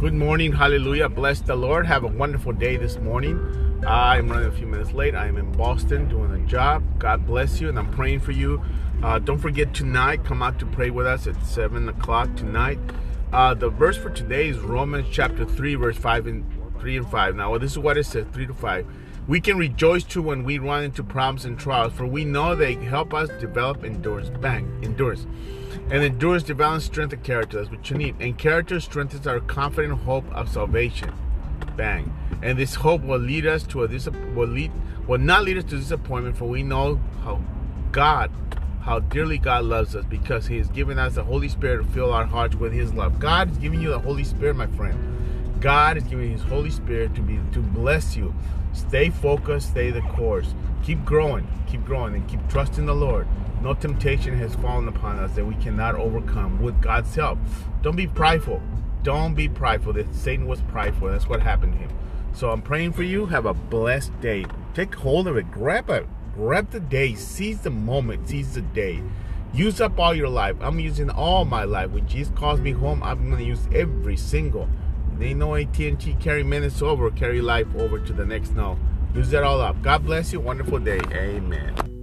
Good morning, hallelujah. Bless the Lord. Have a wonderful day this morning. I'm running a few minutes late. I am in Boston doing a job. God bless you, and I'm praying for you. Uh, don't forget tonight, come out to pray with us at 7 o'clock tonight. Uh, the verse for today is Romans chapter 3, verse 5 and 3 and 5. Now, this is what it says 3 to 5. We can rejoice too when we run into problems and trials, for we know they help us develop endurance. Bang, endurance. And endurance develops strength of character. That's what you need. And character strengthens our confident hope of salvation. Bang. And this hope will lead us to a dis- will lead will not lead us to disappointment, for we know how God, how dearly God loves us, because He has given us the Holy Spirit to fill our hearts with His love. God is giving you the Holy Spirit, my friend. God is giving His Holy Spirit to be to bless you. Stay focused, stay the course. Keep growing, keep growing, and keep trusting the Lord. No temptation has fallen upon us that we cannot overcome with God's help. Don't be prideful. Don't be prideful. That Satan was prideful. That's what happened to him. So I'm praying for you. Have a blessed day. Take hold of it. Grab it. Grab the day. Seize the moment. Seize the day. Use up all your life. I'm using all my life. When Jesus calls me home, I'm going to use every single. They know AT&T carry minutes over, carry life over to the next. No. Use that all up. God bless you. Wonderful day. Amen.